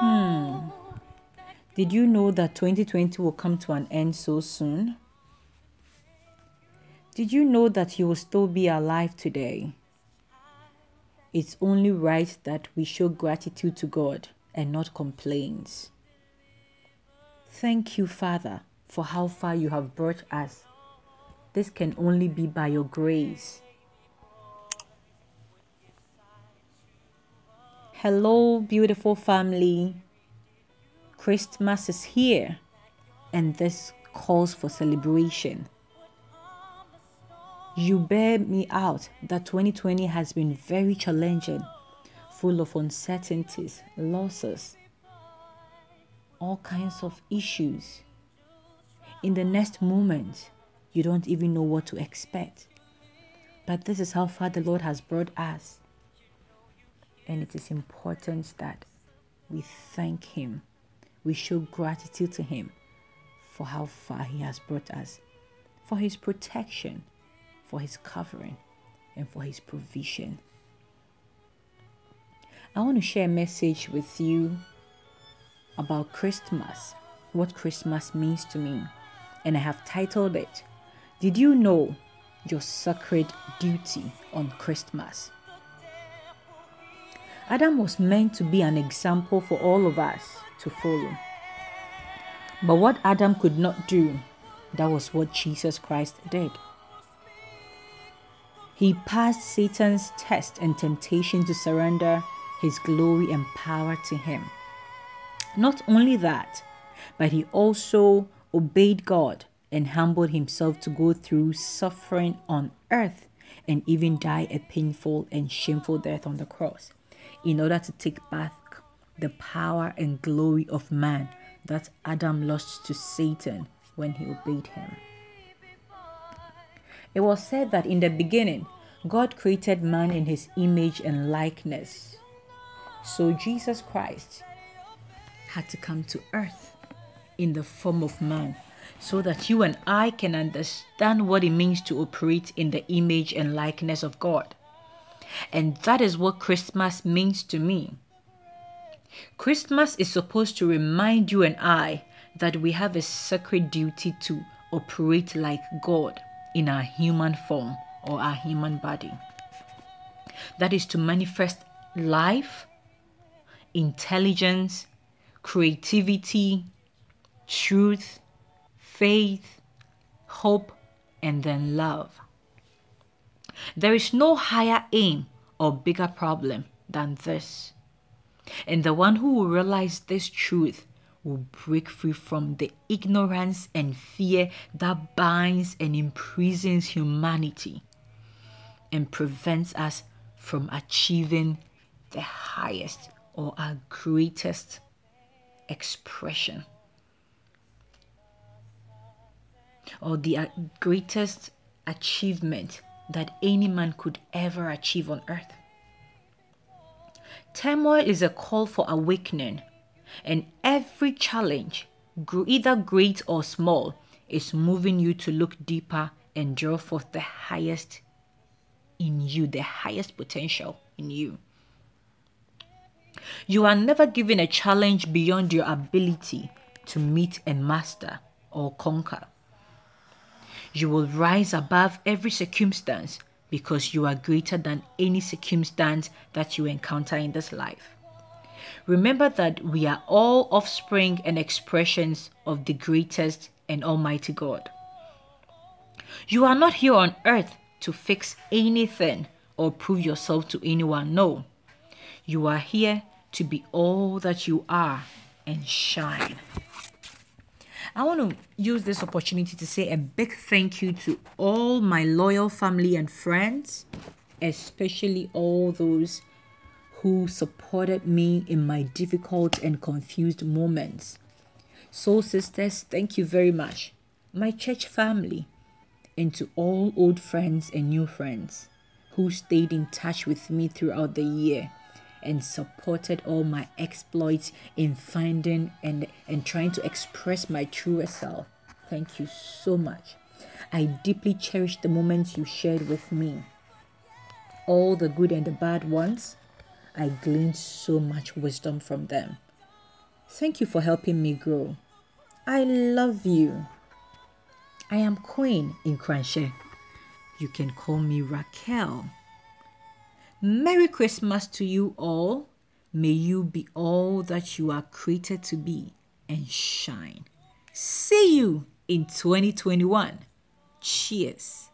Hmm. Did you know that 2020 will come to an end so soon? Did you know that you will still be alive today? It's only right that we show gratitude to God and not complaints. Thank you, Father, for how far you have brought us. This can only be by your grace. Hello, beautiful family. Christmas is here, and this calls for celebration. You bear me out that 2020 has been very challenging, full of uncertainties, losses, all kinds of issues. In the next moment, you don't even know what to expect. But this is how far the Lord has brought us. And it is important that we thank Him. We show gratitude to Him for how far He has brought us, for His protection, for His covering, and for His provision. I want to share a message with you about Christmas, what Christmas means to me. And I have titled it, Did You Know Your Sacred Duty on Christmas? Adam was meant to be an example for all of us to follow. But what Adam could not do, that was what Jesus Christ did. He passed Satan's test and temptation to surrender his glory and power to him. Not only that, but he also obeyed God and humbled himself to go through suffering on earth and even die a painful and shameful death on the cross in order to take back the power and glory of man that Adam lost to Satan when he obeyed him. It was said that in the beginning, God created man in his image and likeness. So Jesus Christ had to come to earth in the form of man so that you and I can understand what it means to operate in the image and likeness of God. And that is what Christmas means to me. Christmas is supposed to remind you and I that we have a sacred duty to operate like God in our human form or our human body. That is to manifest life, intelligence, creativity, truth, faith, hope, and then love. There is no higher aim or bigger problem than this. And the one who will realize this truth will break free from the ignorance and fear that binds and imprisons humanity and prevents us from achieving the highest or our greatest expression or the uh, greatest achievement that any man could ever achieve on earth. Turmoil is a call for awakening, and every challenge, either great or small, is moving you to look deeper and draw forth the highest in you, the highest potential in you. You are never given a challenge beyond your ability to meet and master or conquer. You will rise above every circumstance because you are greater than any circumstance that you encounter in this life. Remember that we are all offspring and expressions of the greatest and almighty God. You are not here on earth to fix anything or prove yourself to anyone. No. You are here to be all that you are and shine. I want to use this opportunity to say a big thank you to all my loyal family and friends, especially all those who supported me in my difficult and confused moments. Soul sisters, thank you very much. My church family, and to all old friends and new friends who stayed in touch with me throughout the year and supported all my exploits in finding and, and trying to express my truest self. Thank you so much. I deeply cherish the moments you shared with me. All the good and the bad ones, I gleaned so much wisdom from them. Thank you for helping me grow. I love you. I am Queen in Kranche. You can call me Raquel. Merry Christmas to you all. May you be all that you are created to be and shine. See you in 2021. Cheers.